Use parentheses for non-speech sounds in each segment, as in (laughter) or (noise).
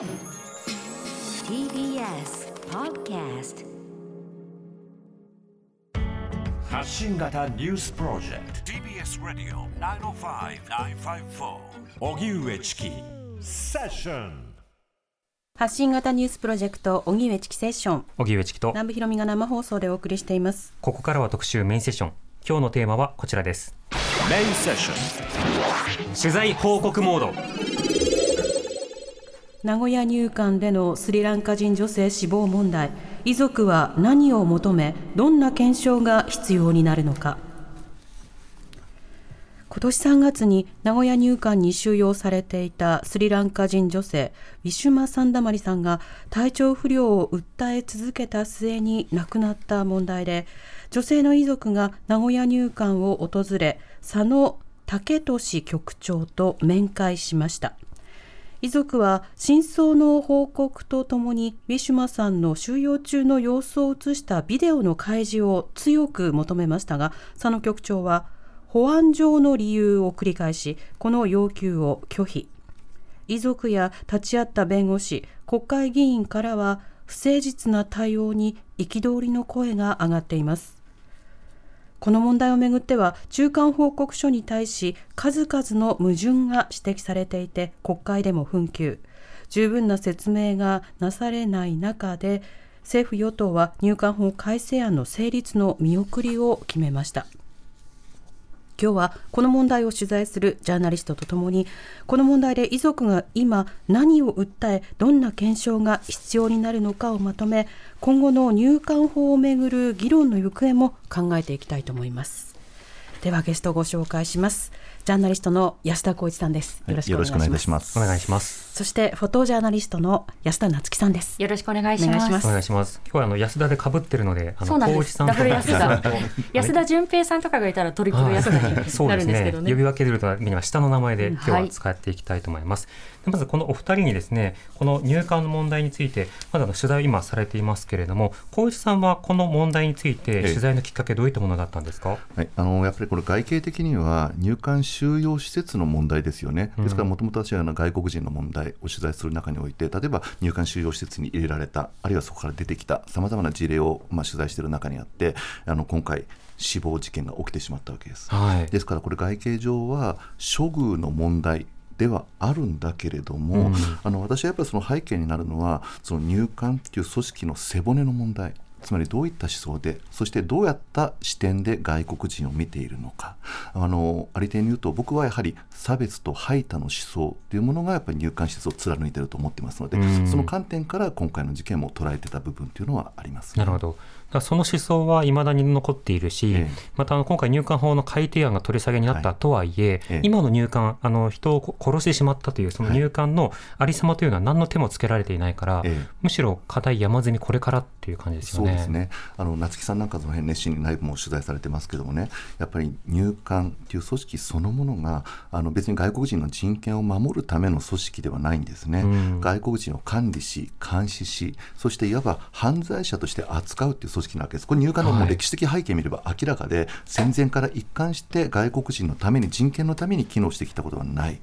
TBS Podcast 発信型ニュースプロジェクト。TBS ラディオ905-954おぎゅうえちきセッション発信型ニュースプロジェクト荻上チキセッション。荻上チキと。南部ひろみが生放送でお送りしています。ここからは特集メインセッション。今日のテーマはこちらです。メインセッション取材報告モード名古屋入管でのスリランカ人女性死亡問題。遺族は何を求めどんな検証が必要になるのか。今年3月に名古屋入管に収容されていたスリランカ人女性ウィシュマ・サンダマリさんが体調不良を訴え続けた末に亡くなった問題で女性の遺族が名古屋入管を訪れ佐野武俊局長と面会しました。遺族は真相の報告とともにウィシュマさんの収容中の様子を映したビデオの開示を強く求めましたが佐野局長は保安上の理由を繰り返しこの要求を拒否。遺族や立ち会った弁護士国会議員からは不誠実な対応に憤りの声が上がっています。この問題をめぐっては中間報告書に対し数々の矛盾が指摘されていて国会でも紛糾。十分な説明がなされない中で政府与党は入管法改正案の成立の見送りを決めました。今日はこの問題を取材するジャーナリストとともにこの問題で遺族が今何を訴えどんな検証が必要になるのかをまとめ今後の入管法をめぐる議論の行方も考えていきたいと思います。ではゲストをご紹介します。ジャーナリストの安田浩一さんです。よろしくお願いします。お願いします。そしてフォトジャーナリストの安田夏樹さんです。よろしくお願いします。お願いします。今日はあの安田で被ってるのであそうなんです。の浩一さんダブル安田と。安田純平さんとかがいたらトリプル安田にそうなですねるんですけどね。呼び分けるためには下の名前でうん今日は使っていきたいと思います、でまずこのお二人にですねこの入管の問題についてまだあの取材を今されていますけれども浩一さんはこの問題についてええ取材のきっかけどういったものだったんですか、はい、あのやっぱりこれ、外形的には入管収容施設の問題ですよね、ですからもともと私はあの外国人の問題を取材する中において、例えば入管収容施設に入れられた、あるいはそこから出てきたさまざまな事例を、まあ、取材している中にあって、あの今回、死亡事件が起きてしまったわけです。はいですから、これ、外形上は処遇の問題ではあるんだけれども、うんあの私はやっぱりその背景になるのは、その入管っていう組織の背骨の問題。つまりどういった思想で、そしてどうやった視点で外国人を見ているのか、あのありていに言うと、僕はやはり差別と排他の思想というものがやっぱり入管施設を貫いていると思ってますので、うんその観点から今回の事件も捉えてた部分というのはあります、なるほど。その思想はいまだに残っているし、ええ。またあの今回入管法の改定案が取り下げになったとはいえ、ええ。今の入管、あの人を殺してしまったというその入管のありさまというのは何の手もつけられていないから、ええ。むしろ課題山積みこれからっていう感じですよね。そうですね。あの夏木さんなんかその辺熱心に内部も取材されてますけどもねやっぱり入管っていう組織そのものがあの別に外国人の人権を守るための組織ではないんですね、うん。外国人を管理し監視しそしていわば犯罪者として扱うっていう組織なわけです。これ入管のもうはい。歴史的背景見れば明らかで、戦前から一貫して外国人のために人権のために機能してきたことはない。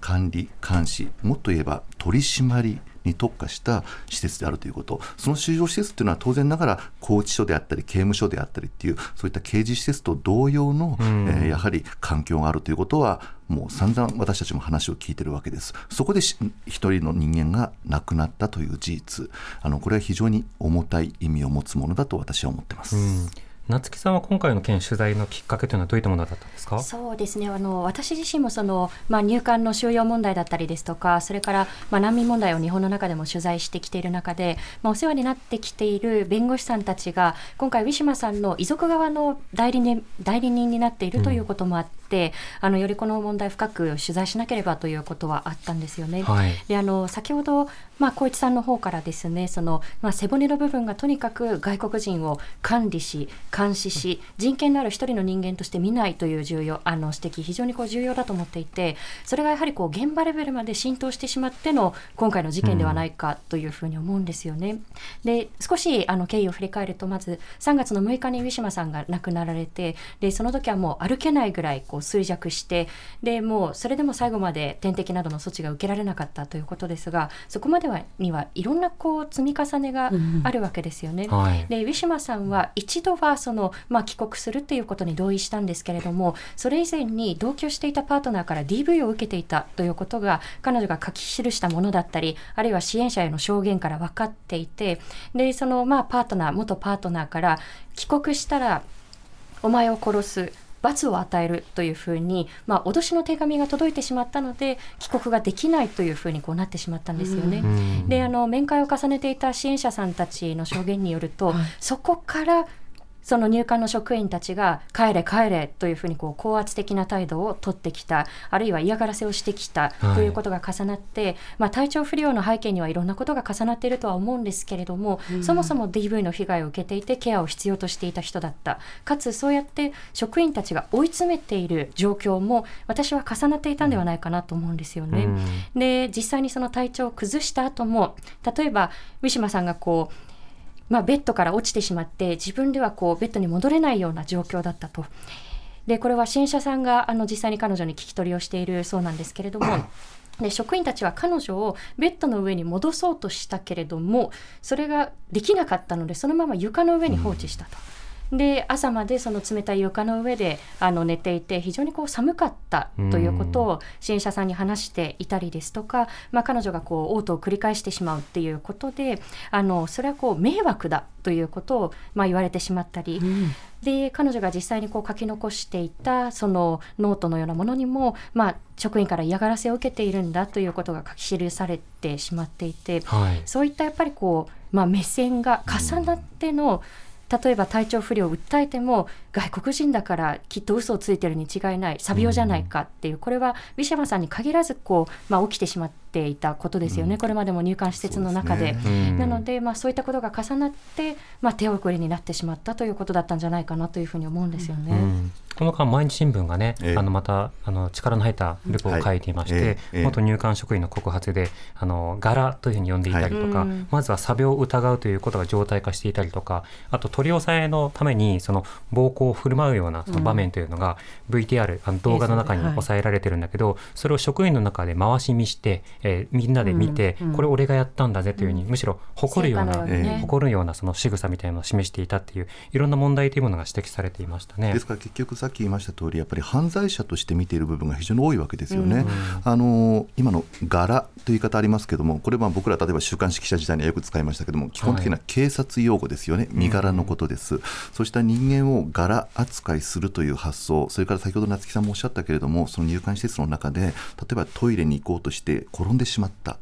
管理監視もっと言えば取り締まりに特化した施設であるということ、その収容施設というのは当然ながら拘置所であったり、刑務所であったりっていう、そういった刑事施設と同様の、うん。えーやはり環境があるということは、もう散々私たちも話を聞いてるわけです。そこでし一人の人間が亡くなったという事実、あのこれは非常に重たい意味を持つものだと私は思ってます。うん夏木さんは今回の件取材のきっかけというのはどういったものだったんですか？そうですねあの私自身もその、まあ、入管の収容問題だったりですとかそれから、まあ、難民問題を日本の中でも取材してきている中で、まあ、お世話になってきている弁護士さんたちが今回ウィシュマさんの遺族側の代理人代理人になっているということもあって、あのよりこの問題深く取材しなければということはあったんですよね。はいであの先ほど、まあ、小一さんの方からですねその、まあ、背骨の部分がとにかく外国人を管理し監視し人権のある一人の人間として見ないという重要あの指摘非常にこう重要だと思っていてそれがやはりこう現場レベルまで浸透してしまっての今回の事件ではないかというふうに思うんですよね。で少しあの経緯を振り返るとまず3月の6日にウィシュマさんが亡くなられてでその時はもう歩けないぐらいこう衰弱してでもうそれでも最後まで点滴などの措置が受けられなかったということですがそこまではにはいろんなこう積み重ねがあるわけですよね。はいでウィシュマさんは一度はその、まあ、帰国するっていうことに同意したんですけれどもそれ以前に同居していたパートナーから DV を受けていたということが彼女が書き記したものだったりあるいは支援者への証言から分かっていてでそのまあパートナー元パートナーから帰国したらお前を殺す罰を与えるというふうに、まあ、脅しの手紙が届いてしまったので帰国ができないというふうにこうなってしまったんですよね。うんであの面会を重ねていた支援者さんたちの証言によると、そこからその入管の職員たちが帰れ帰れというふうにこう高圧的な態度を取ってきたあるいは嫌がらせをしてきたはい。ということが重なって、まあ、体調不良の背景にはいろんなことが重なっているとは思うんですけれども、そもそも DV の被害を受けていてケアを必要としていた人だった。かつそうやって職員たちが追い詰めている状況も私は重なっていたんではないかなと思うんですよね。うん。で実際にその体調を崩した後も例えばウィシュマさんがこうまあ、ベッドから落ちてしまって自分ではこうベッドに戻れないような状況だったと。でこれは支援者さんがあの実際に彼女に聞き取りをしているそうなんですけれども。(coughs) で職員たちは彼女をベッドの上に戻そうとしたけれどもそれができなかったのでそのまま床の上に放置したと。で朝までその冷たい床の上であの寝ていて非常にこう寒かったということを支援者さんに話していたりですとか、まあ、彼女がこう嘔吐を繰り返してしまうっていうことであのそれはこう迷惑だということを、まあ、言われてしまったり、で彼女が実際にこう書き残していたそのノートのようなものにも、まあ、職員から嫌がらせを受けているんだということが書き記されてしまっていて。はい。そういったやっぱりこう、まあ、目線が重なっての、例えば体調不良を訴えても外国人だからきっと嘘をついてるに違いない詐病じゃないかっていうこれはウィシュマさんに限らずこう、まあ、起きてしまっていたことですよね、これまでも入管施設の中で。ですうん。なので、まあ、そういったことが重なって、まあ、手遅れになってしまったということだったんじゃないかなというふうに思うんですよね。うん。この間、毎日新聞がね、ええ。あのまたあの力の入ったルポを書いていまして、はい元入管職員の告発で、あの柄というふうに呼んでいたりとか、はい。うん。まずは詐病を疑うということが常態化していたりとか、あと取り押さえのためにその暴行を振る舞うようなその場面というのが、VTR、あの動画の中に抑えられてるんだけど、それを職員の中で回し見して、えーみんなで見て、うんうん。これ俺がやったんだぜというふうに、むしろ誇るような、誇るようなその仕草みたいなのを示していたっていう、いろんな問題というものが指摘されていましたね。ですから結局さっき言いました通りやっぱり犯罪者として見ている部分が非常に多いわけですよね。あの今の柄という言い方ありますけどもこれは僕ら例えば週刊誌記者時代にはよく使いましたけども基本的には警察用語ですよね、身柄のことです、そうした人間を柄扱いするという発想。それから先ほど夏木さんもおっしゃったけれどもその入管施設の中で例えばトイレに行こうとして転んでしまった。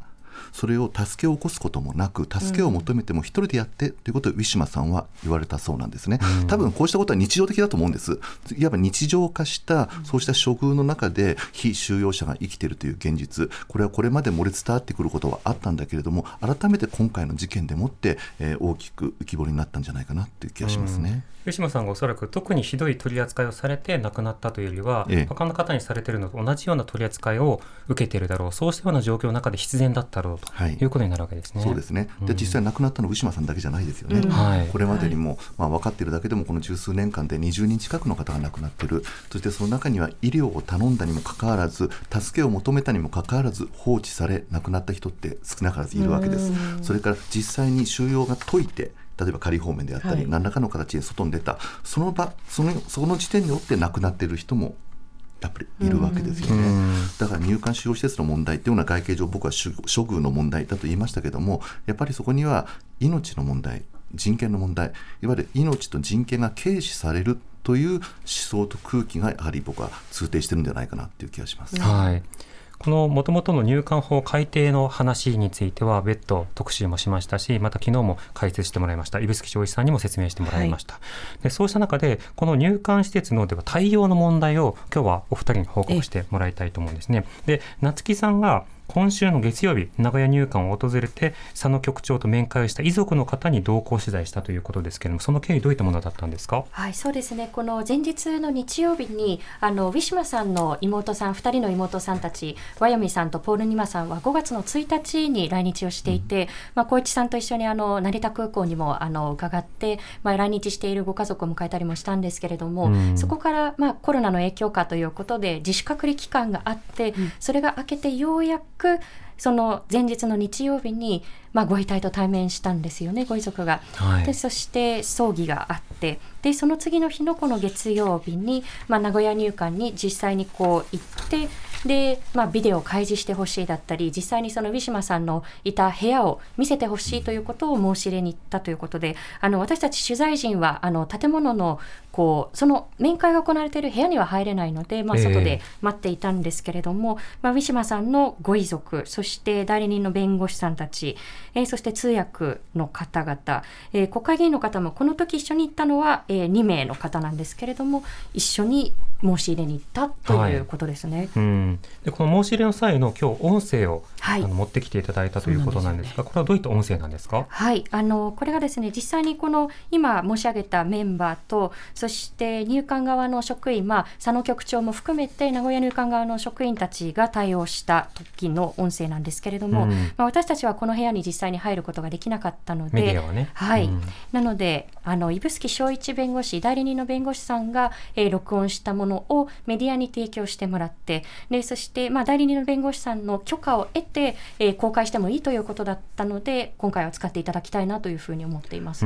それを助けを起こすこともなく助けを求めても一人でやってということをウィシュマさんは言われたそうなんですね、多分こうしたことは日常的だと思うんです。いわば日常化したそうした処遇の中で非収容者が生きているという現実。これはこれまで漏れ伝わってくることはあったんだけれども改めて今回の事件でもって、えー大きく浮き彫りになったんじゃないかなという気がしますね。吉島さんがおそらく特にひどい取り扱いをされて亡くなったというよりは、ええ他の方にされているのと同じような取り扱いを受けているだろうそうしたような状況の中で必然だったろうとはいいうことになるわけですね。そうですね。でうん実際亡くなったのはウィシュマさんだけじゃないですよね。うんはいこれまでにも、まあ、分かっているだけでもこの十数年間で20人近くの方が亡くなっているそしてその中には医療を頼んだにもかかわらず助けを求めたにもかかわらず放置され亡くなった人って少なからずいるわけです。それから実際に収容が解いて例えば仮放免であったり、はい何らかの形で外に出たその場そのその時点によって亡くなっている人もやっぱりいるわけですよね。うんだから入管収容施設の問題っていうのは外形上僕は処処遇の問題だと言いましたけどもやっぱりそこには命の問題人権の問題いわゆる命と人権が軽視されるという思想と空気がやはり僕は通底してるんじゃないかなっていう気がします。はいこのもともとの入管法改定の話については別途特集もしましたしまた昨日も解説してもらいました。指宿正一さんにも説明してもらいました、でそうした中でこの入管施設のでは対応の問題を今日はお二人に報告してもらいたいと思うんですね。で夏木さんが今週の月曜日名古屋入管を訪れて佐野局長と面会をした遺族の方に同行取材したということですけれどもその経緯どういったものだったんですか？はいそうですね。この前日の日曜日にあのウィシュマさんの妹さん2人の妹さんたちワヨミさんとポール・ニマさんは5月の1日に来日をしていて、うん、まあ、小市さんと一緒にあの成田空港にもあの伺って、まあ、来日しているご家族を迎えたりもしたんですけれども、うん、そこから、まあ、コロナの影響かということで自主隔離期間があって、うん、それが明けてようやくその前日の日曜日に、まあ、ご遺体と対面したんですよねご遺族が。はい、でそして葬儀があってでその次の日のこの月曜日に、まあ、名古屋入管に実際にこう行ってで、まあ、ビデオを開示してほしいだったり実際にそのウィシュマさんのいた部屋を見せてほしいということを申し入れに行ったということであの私たち取材陣はあの建物のこうその面会が行われている部屋には入れないので、まあ、外で待っていたんですけれども、えー、まあ、ウィシュマさんのご遺族そして代理人の弁護士さんたち、えー、そして通訳の方々、えー、国会議員の方もこの時一緒に行ったのは、えー、2名の方なんですけれども一緒に申し入れに行ったということですね。はい、うん。でこの申し入れの際の今日音声を、はい、あの持ってきていただいたということなんですが、すね、これはどういった音声なんですか？はい、あのこれがですね実際にこの今申し上げたメンバーとそして入管側の職員、まあ佐野局長も含めて名古屋入管側の職員たちが対応した時の音声なんですけれども、うん、まあ私たちはこの部屋に実際に入ることができなかったので、ね、はい、うん、なのであの指宿正一弁護士代理人の弁護士さんが、えー、録音したものをメディアに提供してもらってでそして、まあ、代理人の弁護士さんの許可を得て、えー、公開してもいいということだったので今回は使っていただきたいなというふうに思っています。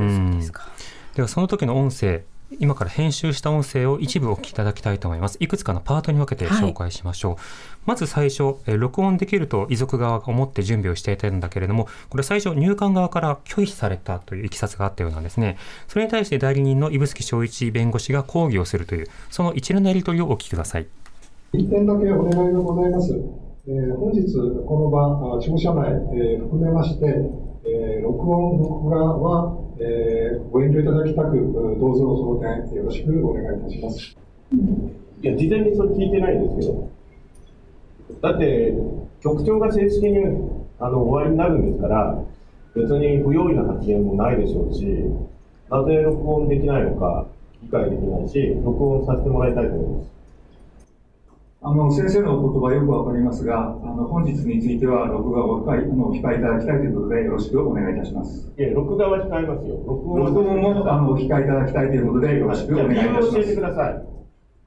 ではその時の音声今から編集した音声を一部お聞きいただきたいと思います。いくつかのパートに分けて紹介しましょう。はい、まず最初、え録音できると遺族側が思って準備をしていたんだけれども、これ最初入管側から拒否されたといういきさつがあったようなんですね。それに対して代理人の指宿正一弁護士が抗議をするという、その一連のやり取りをお聞きください。一点だけお願いがございます。えー、本日、この場、庁舎内、えー、含めまして、えー、録音、録画は、えー、ご遠慮いただきたく、どうぞその点、よろしくお願いいたします。いや、事前にそれ聞いてないんですよ。だって、局長が正式にあの終わりになるんですから、別に不用意な発言もないでしょうし、なぜ録音できないのか理解できないし、録音させてもらいたいと思います。あの、先生のお言葉よくわかりますが、あの、本日については、録画を控え、あの、控えいただきたいということで、よろしくお願いいたします。いや、録画は控えますよ。録音も、あの、控えいただきたいということで、よろしくお願いいたします。教えてください。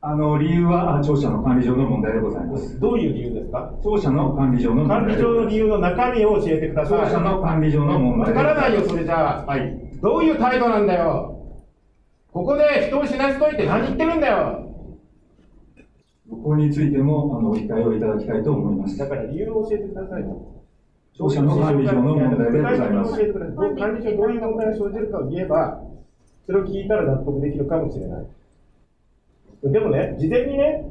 あの、理由は、庁舎の管理上の問題でございます。どういう理由ですか？庁舎の管理上の問題。管理上の理由の中身を教えてください。庁舎の管理上の問題。わからないよ、それじゃあ。はい。どういう態度なんだよ。ここで人を死なせといて何言ってるんだよ。ここについても、あの、理解をいただきたいと思います。だから理由を教えてくださいよ。庁舎の管理上の問題でございます。管理上どういう問題が生じるかを言えば、それを聞いたら納得できるかもしれない。でもね、事前にね、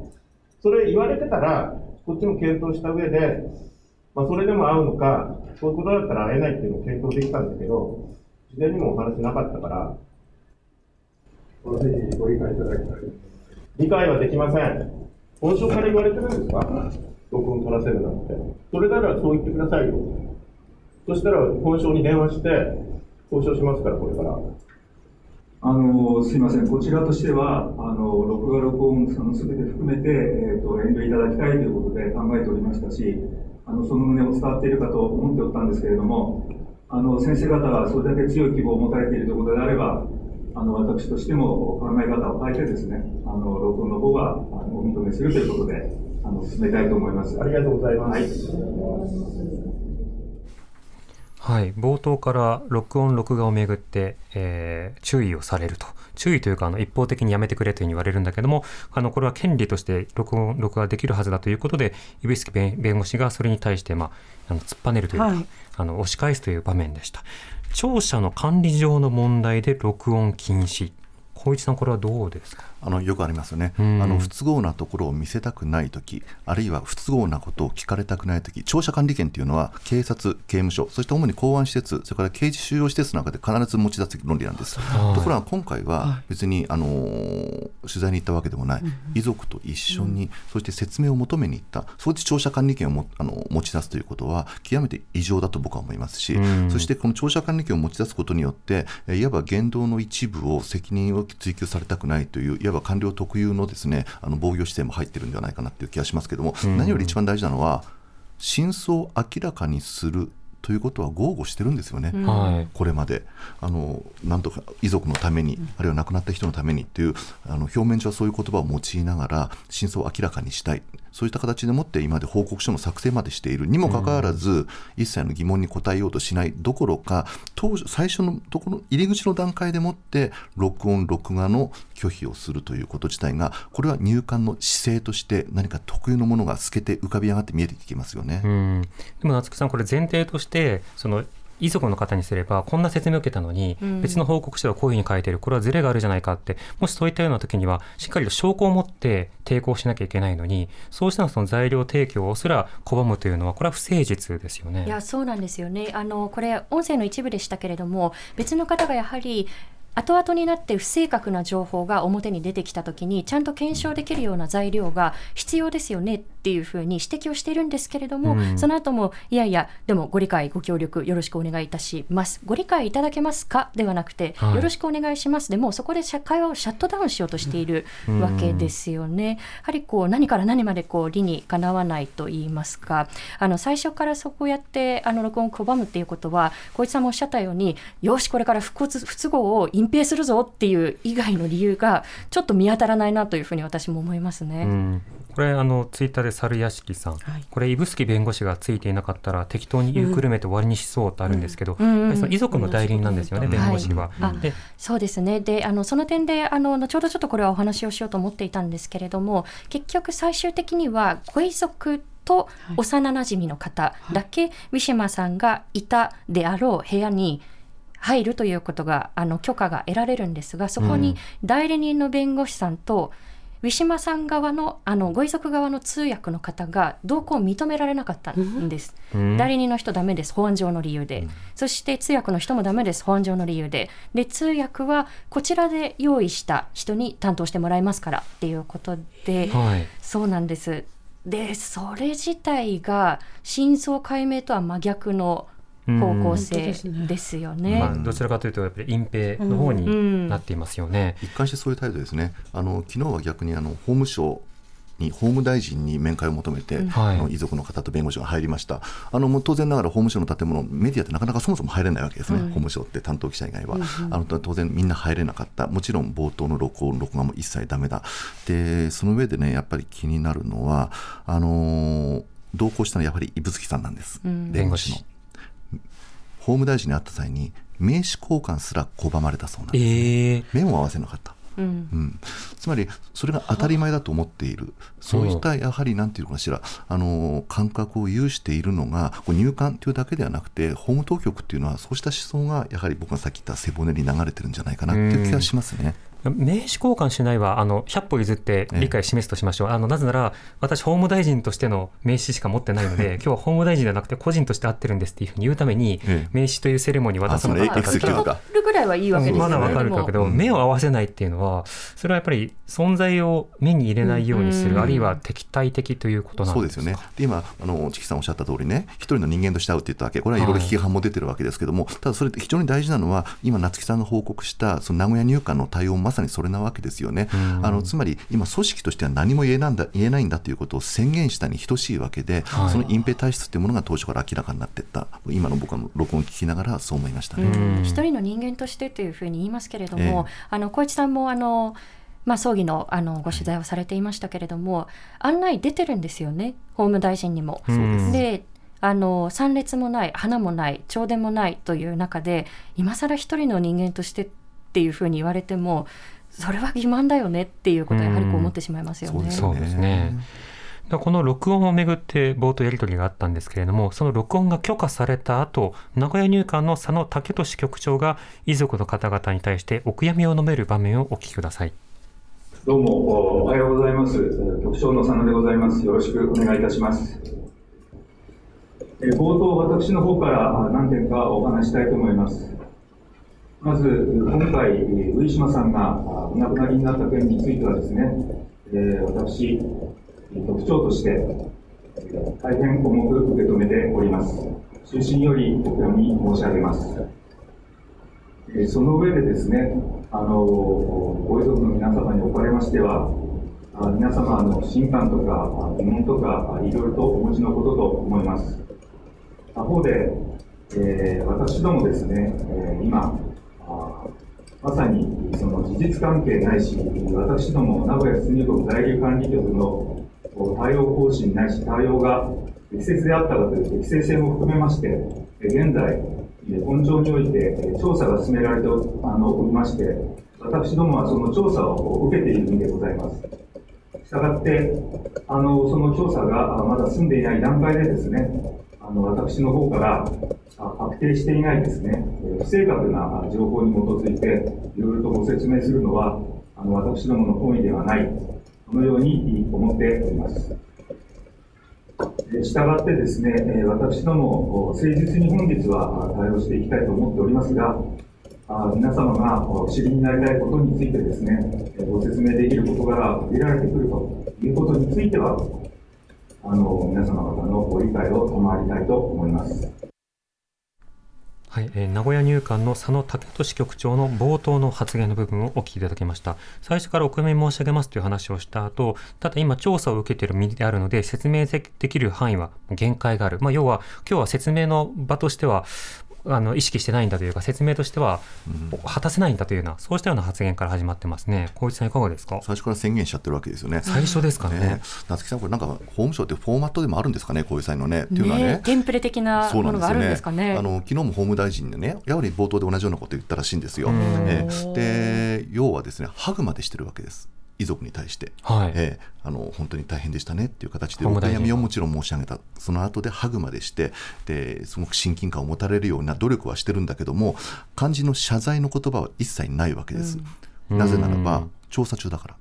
それ言われてたら、こっちも検討した上で、まあ、それでも会うのか、そういうことだったら会えないっていうのを検討できたんだけど、事前にもお話なかったから、ぜひご理解いただきたい。理解はできません。本省から言われてるんですか？録音取らせるなんて。それならそう言ってくださいよ。そしたら本省に電話して、交渉しますから、これから。あのすみません、こちらとしては、あの録画、録音、その全て含めて、えーと、遠慮いただきたいということで考えておりましたし、あのその旨を伝わっているかと思っておったんですけれども、あの先生方がそれだけ強い希望を持たれているということであれば、あの私としても考え方を変えてですね、あの録音の方はお認めするということで、あの進めたいと思います。ありがとうございます。はいはい、冒頭から録音、録画をめぐって、えー、注意をされると。注意というか、あの、一方的にやめてくれというふうに言われるんだけども、あの、これは権利として録音、録画できるはずだということで、指宿弁護士がそれに対して、まあ、あの突っぱねるというか、はい、あの、押し返すという場面でした。庁舎の管理上の問題で録音禁止小一さんこれはどうですか？あのよくありますよね、うん。あの不都合なところを見せたくないとき、あるいは不都合なことを聞かれたくないとき、庁舎管理権というのは、警察、刑務所、そして主に公安施設、それから刑事収容施設の中で必ず持ち出す論理なんです。はい。ところが今回は、別に、あのー取材に行ったわけでもない、遺族と一緒に、そして説明を求めに行った、そこで庁舎管理権をもあの持ち出すということは、極めて異常だと僕は思いますし、うん。そしてこの庁舎管理権を持ち出すことによって、えーいわば言動の一部を責任を追及されたくないという、いわば官僚特有のですねあの防御姿勢も入ってるんではないかなという気がしますけれども、うん。何より一番大事なのは、真相を明らかにするということは豪語してるんですよね。はい。これまで。あのなんとか遺族のために、あるいは亡くなった人のためにというあの表面上はそういう言葉を用いながら真相を明らかにしたいそういった形でもって今まで報告書の作成までしているにもかかわらず、一切の疑問に答えようとしない。どころか当初最初のところ入り口の段階でもって録音録画の拒否をするということ自体がこれは入管の姿勢として何か特有のものが透けて浮かび上がって見えてきますよね。うん、でも夏木さん、これ前提としてその遺族の方にすればこんな説明を受けたのに、うん。別の報告書はこういうふうに書いてる。これはズレがあるじゃないかって。もしそういったような時にはしっかりと証拠を持って抵抗しなきゃいけないのにそうしたその材料提供すら拒むというのはこれは不誠実ですよね。いやそうなんですよね。あのこれ音声の一部でしたけれども別の方がやはり後々になって不正確な情報が表に出てきたときにちゃんと検証できるような材料が必要ですよねっていうふうに指摘をしているんですけれども、うん。その後もいやいやでもご理解ご協力よろしくお願いいたします。ご理解いただけますか？ではなくて、はい。よろしくお願いします。でもうそこで社会話をシャットダウンしようとしているうんわけですよね。やはりこう何から何までこう理にかなわないと言いますか。あの最初からそこをやってあの録音を拒むっていうことは小市さんもおっしゃったようによしこれから不骨不都合を隠蔽するぞっていう以外の理由がちょっと見当たらないなというふうに私も思いますね。うんこれあのツイッターで猿屋敷さん、はいこれ指宿弁護士がついていなかったら適当に言うくるめて終わりにしそうとあるんですけど、うんその遺族の代理人なんですよね、うん弁護士は。はいそうですねであのその点であの後ほどちょっとこれはお話をしようと思っていたんですけれども結局最終的にはご遺族と幼なじみの方だけ、ウィシュマさんがいたであろう部屋に入るということがあの許可が得られるんですがそこに代理人の弁護士さんと、ウィシュマさん側のあのご遺族側の通訳の方が同行を認められなかったんです。うん。代理人の人ダメです。保安上の理由で、そして通訳の人もダメです。保安上の理由で。で通訳はこちらで用意した人に担当してもらいますからっていうことで、はい。そうなんです。でそれ自体が真相解明とは真逆の方向性ですよね。まあ、どちらかというとやっぱり隠蔽の方になっていますよね。一貫してそういう態度ですね、あの昨日は逆にあの法務省に法務大臣に面会を求めて、はい。あの遺族の方と弁護士が入りました、あのもう当然ながら法務省の建物、メディアってなかなかそもそも入れないわけですね、法務省って担当記者以外は、あの当然みんな入れなかった、もちろん冒頭の録音、録画も一切だめだ、でその上でね、やっぱり気になるのは、あのー同行したのはやはり指宿さんなんです、ん。弁護士の。法務大臣に会った際に名刺交換すら拒まれたそうなんです、ええ目も合わせなかった。うん。うん、つまりそれが当たり前だと思っている、そういったやはりなんていうのかしら、あの感覚を有しているのが、こう入管というだけではなくて、法務当局っていうのは、そうした思想がやはり僕がさっき言った背骨に流れてるんじゃないかなっていう気がしますね。名刺交換しないはあの100歩譲って理解示すとしましょう、あのなぜなら私法務大臣としての名刺しか持ってないので (laughs) 今日は法務大臣ではなくて個人として会ってるんですっていうふうに言うために、ええ。名刺というセレモニー渡さなかったあそのエクセキュー受け取るぐらいはいいわけですよね。まだわかるかけど、うん目を合わせないっていうのはそれはやっぱり存在を目に入れないようにする、うんあるいは敵対的ということなんでか？そうですすよね。で今あのチキさんおっしゃった通りね、一人の人間として会うって言ったわけ、これはいろい。ろ批判も出てるわけですけども、ただそれって非常に大事なのは、今夏木さんが報告したその名古屋入管の対応まさにそれなわけですよね。うんあのつまり今組織としては何も言えないんだ言えないんだということを宣言したに等しいわけで、はいその隠蔽体質っていうものが当初から明らかになっていった。今の僕は録音を聞きながらそう思いましたね。うん一人の人間としてというふうに言いますけれども、ええあの小市さんもあの、まあ、葬儀のあのご取材をされていましたけれども、案内出てるんですよね法務大臣にも。うんであの参列もない花もない弔電もないという中で今更一人の人間としてっていうふうに言われてもそれは欺瞞だよねっていうことはやはりこう思ってしまいますよね。そうですそうですね。でこの録音をめぐって冒頭やり取りがあったんですけれどもその録音が許可された後名古屋入管の佐野武俊局長が遺族の方々に対してお悔やみを述べる場面をお聞きください。どうもおはようございます。局長の佐野でございます。よろしくお願いいたします。え冒頭私の方からあ何点かお話したいと思いますまず今回上島さんがお亡くなりになった件についてはですね、えー私局長として大変重く受け止めております中心よりお悔やみ申し上げますえその上でですね、あのご遺族の皆様におかれましては、皆様の不信感とか疑問とか、いろいろとお持ちのことと思います。他方で、えー私どもですね、え今、まさにその事実関係ないし、私ども名古屋出入国在留管理局の対応方針ないし対応が適切であったかという適正性も含めまして、現在、本庁において調査が進められておりまして、私どもはその調査を受けている身でございます。したがって、あのその調査がまだ済んでいない段階でですね、あの私の方から確定していないですね、不正確な情報に基づいて、いろいろとご説明するのは、あの私どもの本意ではない、このように思っております。したがってですね、私ども、誠実に本日は対応していきたいと思っておりますが、皆様がお知りになりたいことについてですね、ご説明できる事柄が限られてくるということについては、あの皆様方のご理解を賜りたいと思います。はい、えー名古屋入管の佐野武俊局長の冒頭の発言の部分をお聞きいただきました。最初からお悔やみ申し上げますという話をした後、ただ今調査を受けている身であるので、説明できる範囲は限界がある。まあ、要は、今日は説明の場としては、あの意識してないんだというか、説明としては果たせないんだというような、そうしたような発言から始まってますね。小市さん、いかがですか？最初から宣言しちゃってるわけですよね。最初ですかね。ね夏木さん、これなんか法務省ってフォーマットでもあるんですかね、こういう際のね。っていうのはねね。テンプレ的なそうものがあるんなんですよねね。あの昨日も法務大臣でね、やはり冒頭で同じようなことを言ったらしいんですよ。で、要はですね、ハグまでしてるわけです。遺族に対して、はい。ええあの本当に大変でしたねっていう形でお悔やみをもちろん申し上げた。その後でハグまでしてですごく親近感を持たれるような努力はしてるんだけども肝心の謝罪の言葉は一切ないわけです、うん。なぜならばうん。調査中だから。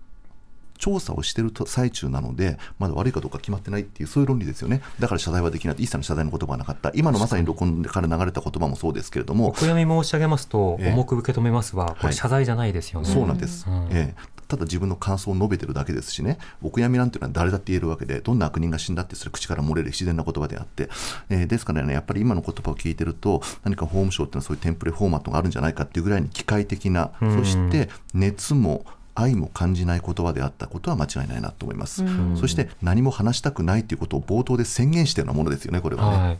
調査をしていると最中なのでまだ悪いかどうか決まってないっていうそういう論理ですよね。だから謝罪はできない。一切の謝罪の言葉はなかった。今のまさに録音から流れた言葉もそうですけれどおも悔やみ申し上げますと、ええ重く受け止めますは、こはいれ謝罪じゃないですよね。そうなんです、うんええただ自分の感想を述べてるだけですしね、お悔やみなんていうのは誰だって言えるわけで、どんな悪人が死んだってそれ口から漏れる自然な言葉であって、えーですからね、やっぱり今の言葉を聞いてると、何か法務省っていうのはそういうテンプレフォーマットがあるんじゃないかっていうぐらいに機械的な、うんそして熱も愛も感じない言葉であったことは間違いないなと思います。そして何も話したくないということを冒頭で宣言したようなものですよね、これはね。はい。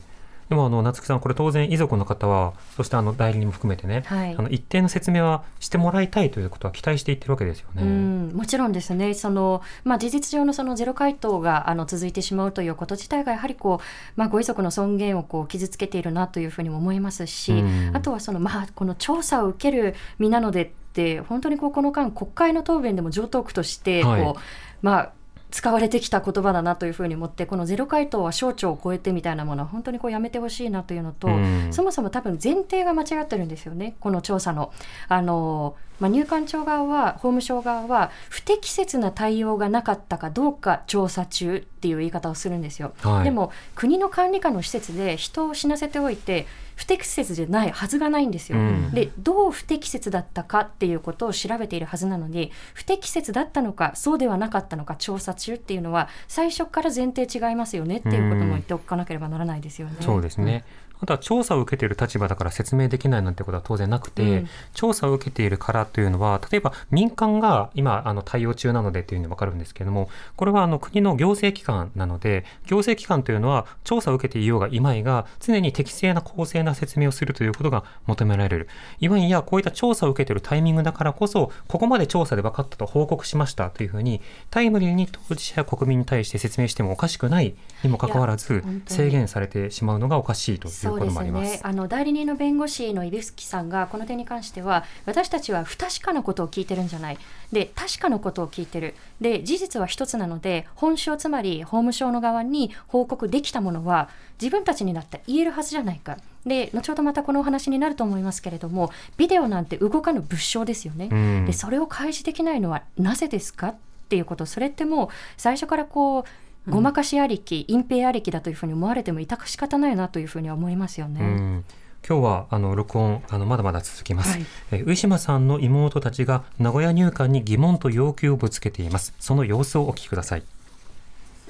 でもあの夏木さん、これ当然遺族の方は、そしてあの代理人も含めてね、はい。あの一定の説明はしてもらいたいということは期待していってるわけですよね。うん、もちろんですね、そのまあ、事実上のそのゼロ回答があの続いてしまうということ自体が、やはりこう、まあ、ご遺族の尊厳をこう傷つけているなというふうにも思いますし、うん。あとはその、まあ、この調査を受ける身なのでって、本当にこうこの間、国会の答弁でも常套句としてこう、はいまあ、使われてきた言葉だなというふうに思って、このゼロ回答は省庁を超えてみたいなものは、本当にこうやめてほしいなというのと、うんそもそも多分前提が間違ってるんですよね、この調査の。あのまあ、入管庁側は、法務省側は、不適切な対応がなかったかどうか調査中っていう言い方をするんですよ。はいでも、国の管理下の施設で人を死なせておいて、不適切じゃないはずがないんですよ。うんで、どう不適切だったかっていうことを調べているはずなのに、不適切だったのか、そうではなかったのか調査中っていうのは、最初から前提違いますよねっていうことも言っておかなければならないですよね。そうですね。あとは調査を受けている立場だから説明できないなんてことは当然なくて、うん。調査を受けているからというのは、例えば民間が今あの対応中なのでというのわかるんですけれども、これはあの国の行政機関なので、行政機関というのは調査を受けていようがいまいが、常に適正な公正な説明をするということが求められる。いわんやこういった調査を受けているタイミングだからこそ、ここまで調査で分かったと報告しましたというふうに、タイムリーに当事者や国民に対して説明してもおかしくないにもかかわらず制限されてしまうのがおかしいということそうですね、あの代理人の弁護士の指宿さんがこの点に関しては私たちは不確かなことを聞いてるんじゃない。で確かなことを聞いてる。で事実は一つなので本省つまり法務省の側に報告できたものは自分たちになって言えるはずじゃないか。で後ほどまたこのお話になると思いますけれどもビデオなんて動かぬ物証ですよね、うん。でそれを開示できないのはなぜですか？っていうこと。それってもう最初からこうごまかしありき、隠蔽ありきだというふうに思われても致し方ないなというふうには思いますよね。うん今日はあの録音あのまだまだ続きます、はいえー上島さんの妹たちが名古屋入管に疑問と要求をぶつけていますその様子をお聞きください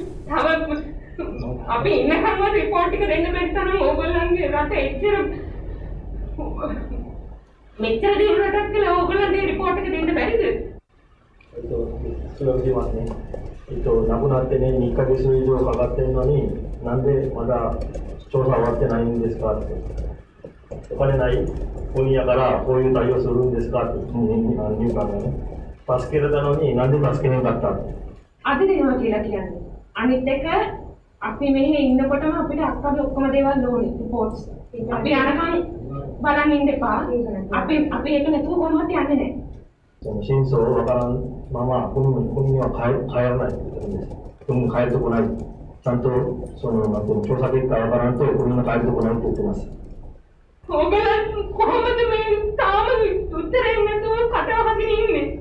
තවත් අපි ඉන්නකම්ම රිපෝට් එක දෙන්න බැරි තරම් ඕගොල්ලන්ගේ රට එච්චර මෙච්චර දියුණු රටක් කියලා ඕගොල්ලන්ගේ රිපෝට් එක දෙන්න බැරිද? えっと、それを言いますね。えっと、亡くなってね、2ヶ月以上かかってるのに、なんでまだ調査終わってないんですかって。お金ない国やからこういう対応するんですかって、入あの入管がね。助けれたのになんで助けへんかったって。 අද දෙනවා කියලා කියන්නේ. අනිත් එක අපි මෙහෙ ඉන්නකොටම අපිට අක්කගේ ඔක්කොම දේවල් ඕනේ රිපෝට්ස්. අපි යනකම් බලන් ඉන්න එපා. අපි අපි ඒක නැතුව කොහොමවත් යන්නේ නැහැ. その真相をわからんまま国に国には帰帰らないと言ってるんです。国に帰るとこない。ちゃんとそのなんていうの調査結果わからんと国に帰るとこないって言ってます。 ඕගොල්ලන් කොහොමද මේ තාම උත්තරයක් නැතුව කට වහගෙන ඉන්නේ?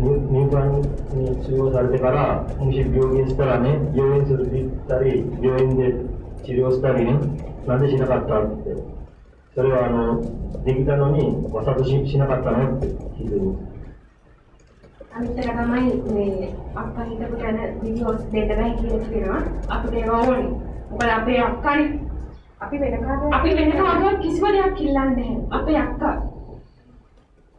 入入管に収容されてから、もし病院したらね、病院するって言ったり、病院で治療したりね、なんでしなかったって。 それはあの、できたのに、わざとししなかったのって聞いてる。 අනිත් එක තමයි මේ අක්කා හිටපු තැන වීඩියෝස් දෙන්න බෑ කියලා කියනවා. අපිට ඒවා ඕනේ. මොකද අපේ අක්කානේ අපි වෙන කාටවත් අපි වෙන කාටවත් කිසිම දෙයක් කිල්ලන්නේ නැහැ. අපේ අක්කා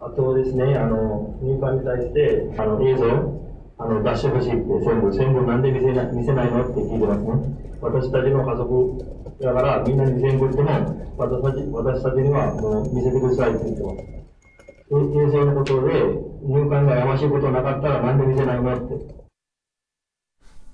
あとですね、あの、入管に対して、あの、映像、 あの、出してほしいって、全部、全部なんで見せない見せないの？って聞いてますね。私たちの家族だから、みんなに全部言っても、私たち私たちにはもう見せてくださいって言ってます。え映像のことで、入管がやましいことなかったら、なんで見せないの？って。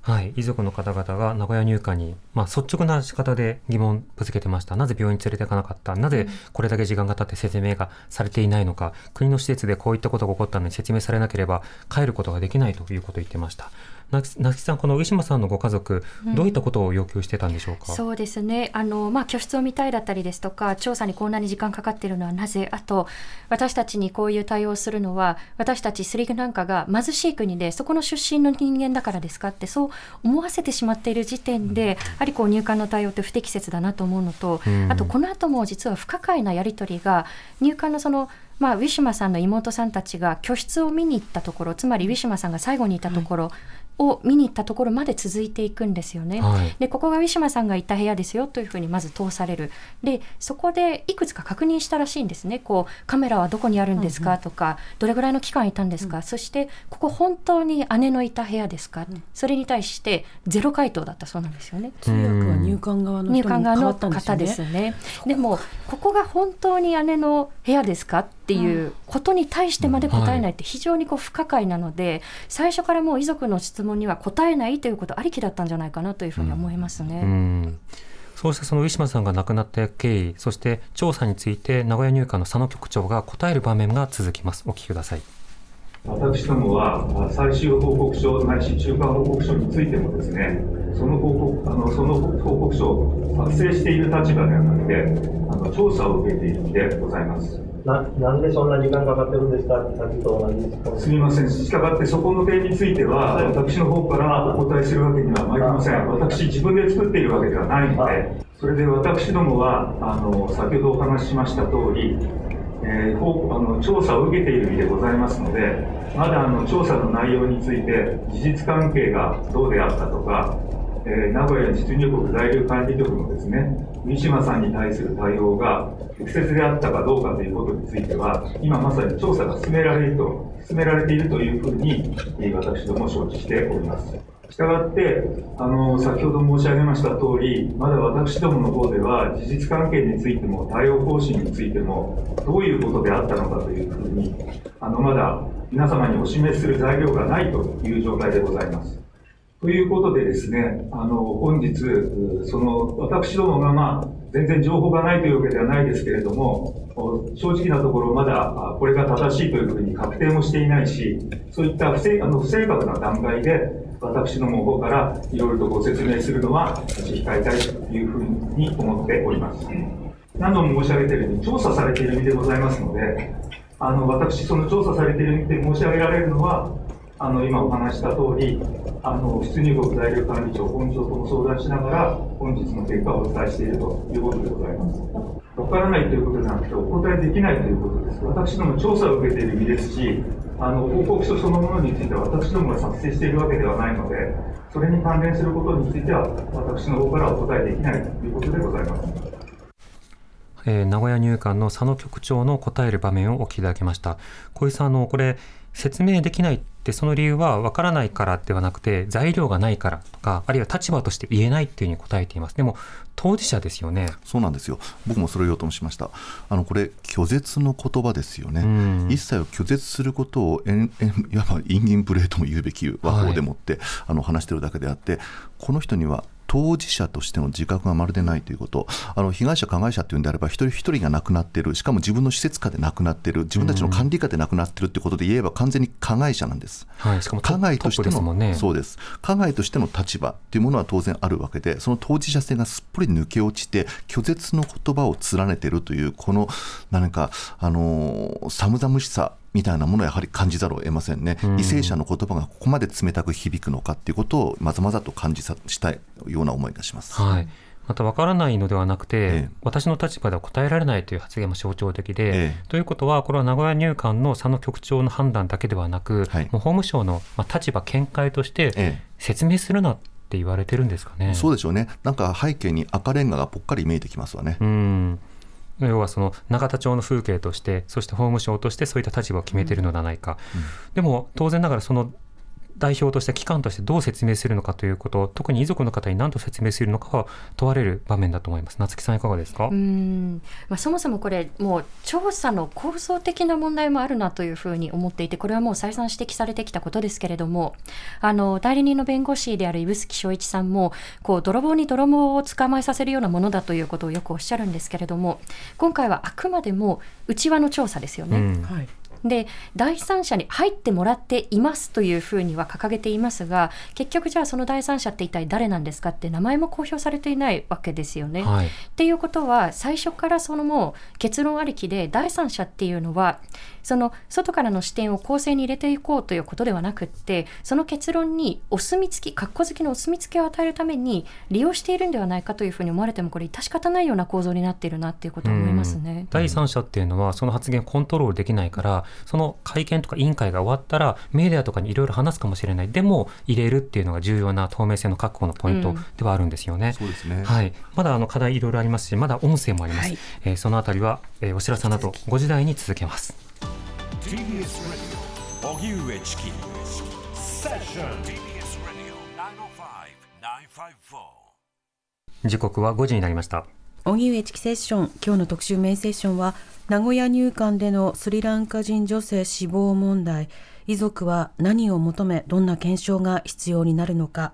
はい、遺族の方々が名古屋入管に、まあ、率直な仕方で疑問ぶつけてました。なぜ病院に連れていかなかった？なぜこれだけ時間が経って説明がされていないのか国の施設でこういったことが起こったのに説明されなければ帰ることができないということを言ってました。なつなつきさん、この上島さんのご家族、どういったことを要求してたんでしょうか、そうですね。あの、まあ、居室を見たいだったりですとか調査にこんなに時間かかっているのはなぜあと私たちにこういう対応をするのは私たちスリランカが貧しい国でそこの出身の人間だからですかってそう思わせてしまっている時点でやはりこう入管の対応って不適切だなと思うのと、うん。あとこの後も実は不可解なやり取りが入管のそのまあ、ウィシュマさんの妹さんたちが居室を見に行ったところつまりウィシュマさんが最後にいたところを見に行ったところまで続いていくんですよね。はい。でここがウィシュマさんがいた部屋ですよというふうにまず通される。でそこでいくつか確認したらしいんですね。こうカメラはどこにあるんですかとか、どれぐらいの期間いたんですか、そしてここ本当に姉のいた部屋ですか、それに対してゼロ回答だったそうなんですよね。通訳は入管側の入人に変わ管側のったんですよね。方ですね。でもここが本当に姉の部屋ですかっていうことに対してまで答えないって非常にこう不可解なので、最初からもう遺族の質問には答えないということありきだったんじゃないかなというふうに思いますね。うんそうしたそのウィシュマさんが亡くなった経緯、そして調査について名古屋入管の佐野局長が答える場面が続きます。お聞きください。私どもはあ最終報告書ないし中間報告書についてもですねその報告あのその報告書を作成している立場ではなくてあの調査を受けているのでございますな、なんでそんな時間かかってるんですか？ってさっきと同じです。すみません。したがってそこの点については私の方からお答えするわけには参りません。私自分で作っているわけではないのでそれで私どもはあの先ほどお話ししました通りえー報あの調査を受けている身でございますので、まだあの調査の内容について、事実関係がどうであったとか、えー名古屋出入国在留管理局のですね、三島さんに対する対応が適切であったかどうかということについては、今まさに調査が進められると、進められているというふうに、え私ども承知しております。したがって、あの、先ほど申し上げました通り、まだ私どもの方では、事実関係についても、対応方針についても、どういうことであったのかというふうに、あの、まだ皆様にお示しする材料がないという状態でございます。ということでですね、あの、本日、その、私どもがまあ、全然情報がないというわけではないですけれども、正直なところまだこれが正しいというふうに確定もしていないし、そういった不正あの不正確な段階で、私どもの方からいろいろとご説明するのは差し控えたいというふうに思っております。何度も申し上げているように、調査されている身でございますので、あの私、その調査されている身で申し上げられるのは、あの今お話した通り、あの出入国在留管理庁、本庁とも相談しながら、本日の結果をお伝えしているということでございます。わからないということではなくて、お答えできないということです。私ども調査を受けている身ですし、あの報告書そのものについては私どもが作成しているわけではないので、それに関連することについては、私の方からお答えできないということでございます。えー、名古屋入管の佐野局長の答える場面をお聞きいただきました。小井さん、あのこれ説明できないってその理由は分からないからではなくて材料がないからとかあるいは立場として言えないっていうふうに答えています。でも当事者ですよね。そうなんですよ。僕もそれを言おうともしました。あのこれ拒絶の言葉ですよね、うん、一切を拒絶することをえんえんいわばインギンプレーとも言うべき和法でもって、はい、あの話してるだけであってこの人には当事者としての自覚がまるでないということ、あの被害者、加害者というんであれば、一人一人が亡くなっている、しかも自分の施設下で亡くなっている、自分たちの管理下で亡くなっているということで言えば、完全に加害者なんです。はい、しかも加害としての、ね、そうです。加害としての立場というものは当然あるわけで、その当事者性がすっぽり抜け落ちて、拒絶の言葉を連ねているという、この何か、あの寒々しさみたいなものをやはり感じざるを得ませんね、為政者の言葉がここまで冷たく響くのかということをまざまざと感じさしたいような思いがします。はい。また分からないのではなくて、ええ、私の立場では答えられないという発言も象徴的で、え、ということは、これは名古屋入管の佐野局長の判断だけではなく、はい、もう法務省の立場、見解として説明するなって言われてるんですかね。そうでしょうね、なんか背景に赤レンガがぽっかり見えてきますわね。うん要はその永田町の風景としてそして法務省としてそういった立場を決めているのではないか、うんうん、でも当然ながらその代表として機関としてどう説明するのかということ特に遺族の方に何と説明するのかは問われる場面だと思います。夏木さんいかがですか？うん、まあ、そもそもこれもう調査の構造的な問題もあるなというふうに思っていてこれはもう再三指摘されてきたことですけれどもあの代理人の弁護士である指宿昭一さんもこう泥棒に泥棒を捕まえさせるようなものだということをよくおっしゃるんですけれども今回はあくまでも内輪の調査ですよね。うん、はいで第三者に入ってもらっていますというふうには掲げていますが結局じゃあその第三者って一体誰なんですかって名前も公表されていないわけですよね。はい、っていうことは最初からそのもう結論ありきで第三者っていうのはその外からの視点を構成に入れていこうということではなくってその結論にお墨付き格好好きのお墨付きを与えるために利用しているんではないかというふうに思われてもこれ致し方ないような構造になっているなっていうことを思いますね。第三者っていうのはその発言をコントロールできないからその会見とか委員会が終わったらメディアとかにいろいろ話すかもしれない。でも入れるっていうのが重要な透明性の確保のポイントではあるんですよね。うん、そうですね。はい、まだあの課題いろいろありますしまだ音声もあります。はい、えー、そのあたりは、えー、お知らせなど5時台に続けます。TBS Radio 荻上チキセッション TBS Radio 905-954時刻は5時になりました。荻上チキセッション今日の特集メインセッションは名古屋入管でのスリランカ人女性死亡問題遺族は何を求めどんな検証が必要になるのか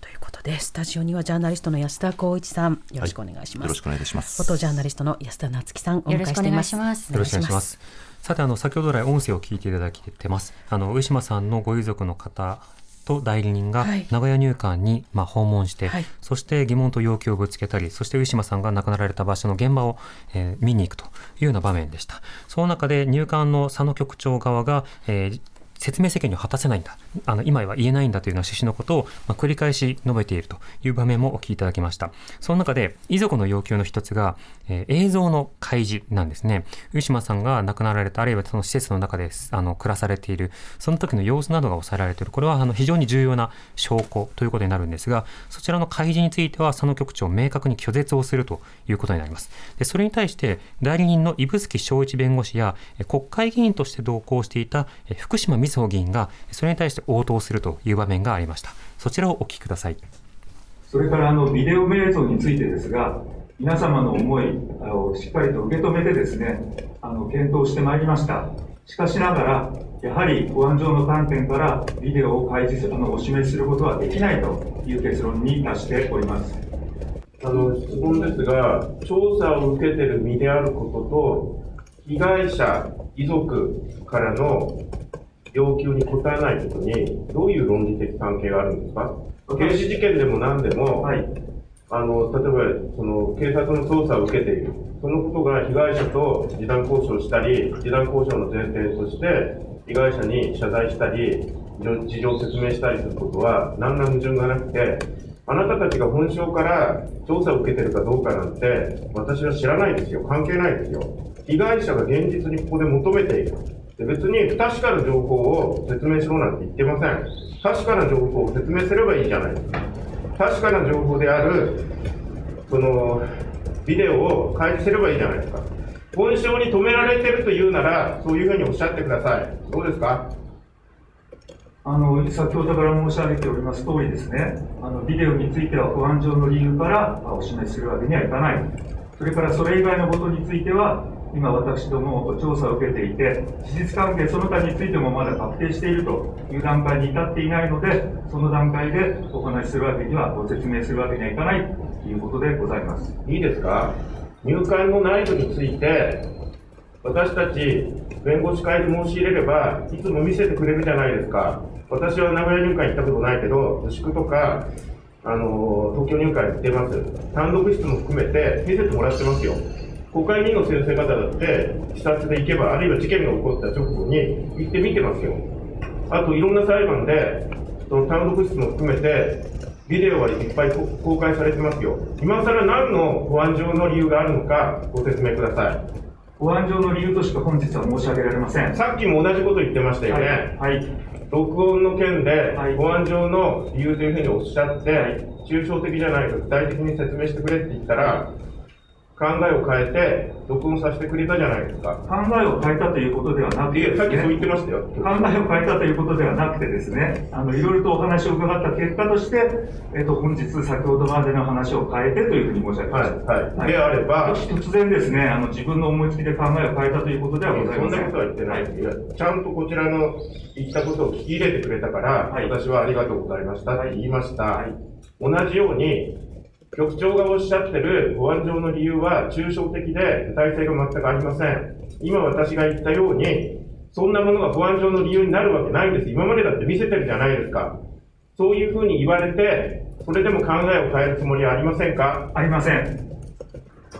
ということでスタジオにはジャーナリストの安田光一さんよろしくお願いします、はい、よろしくお願いします。元ジャーナリストの安田夏樹さんお迎えしています。よろしくお願いします。さてあの先ほど来音声を聞いていただきてます。あの上島さんのご遺族の方と代理人が名古屋入管にまあ訪問して、はい、そして疑問と要求をぶつけたりそして上島さんが亡くなられた場所の現場を、えー、見に行くというような場面でした。その中で入管の佐野局長側が、えー、説明責任を果たせないんだ、あの今は言えないんだというような趣旨のことを、ま、繰り返し述べているという場面もお聞きいただきました。その中で、遺族の要求の一つが、えー、映像の開示なんですね。上島さんが亡くなられた、あるいはその施設の中であの暮らされている、その時の様子などが抑えられている、これはあの非常に重要な証拠ということになるんですが、そちらの開示については、佐野局長、明確に拒絶をするということになります。でそれに対して、代理人の指宿昭一弁護士や、国会議員として同行していた福島みずほ議員がそれに対して応答するという場面がありました。そちらをお聞きください。それからあのビデオ映像についてですが皆様の思いをしっかりと受け止めてですねあの検討してまいりました。しかしながらやはり保安上の観点からビデオを開示するあのお示しすることはできないという結論に達しております。あの質問ですが、調査を受けている身であることと、被害者、遺族からの要求に応えないことに、どういう論理的関係があるんですか？刑事事件でも何でも、はい、あの例えばその警察の捜査を受けている、そのことが被害者と示談交渉したり、示談交渉の前提として、被害者に謝罪したり、事情を説明したりすることは、何ら矛盾がなくて、あなたたちが本省から調査を受けてるかどうかなんて、私は知らないですよ、関係ないですよ。被害者が現実にここで求めている。で別に不確かな情報を説明しろなんて言ってません。確かな情報を説明すればいいじゃないですか。確かな情報である、その、ビデオを開示すればいいじゃないですか。本省に止められてるというなら、そういうふうにおっしゃってください。どうですか？あの先ほどから申し上げております通りですね、あのビデオについては保安上の理由からお示しするわけにはいかない、それからそれ以外のことについては、今、私ども調査を受けていて、事実関係その他についてもまだ確定しているという段階に至っていないので、その段階でお話しするわけには、ご説明するわけにはいかないということでございます。いいですか？入管の内部について、私たち弁護士会で申し入れれば、いつも見せてくれるじゃないですか。私は名古屋入管行ったことないけど、宿とか、あの東京入管行ってます。単独室も含めて見せてもらってますよ。国会議員の先生方だって、視察で行けば、あるいは事件が起こった直後に行って見てますよ。あと、いろんな裁判で、その単独室も含めて、ビデオはいっぱい公開されてますよ。今更何の保安上の理由があるのか、ご説明ください。保安上の理由としか本日は申し上げられません。さっきも同じこと言ってましたよね。はい。はい、録音の件で、保安上の理由というふうにおっしゃって、はい、抽象的じゃないと具体的に説明してくれって言ったら、考えを変えて、録音させてくれたじゃないですか。考えを変えたということではなくて、ね、さっきそう言ってましたよ。考えを変えたということではなくてですね、あの、いろいろとお話を伺った結果として、えっと、本日先ほどまでの話を変えてというふうに申し上げました。はい。はい、であれば、突然ですね、あの、自分の思いつきで考えを変えたということではございません。そんなことは言ってないい、ちゃんとこちらの言ったことを聞き入れてくれたから、はい、私はありがとうございましたって言いました。はい、同じように、局長がおっしゃってる保安上の理由は抽象的で具体性が全くありません。今私が言ったように、そんなものが保安上の理由になるわけないんです。今までだって見せてるじゃないですか。そういうふうに言われて、それでも考えを変えるつもりはありませんか？ありません。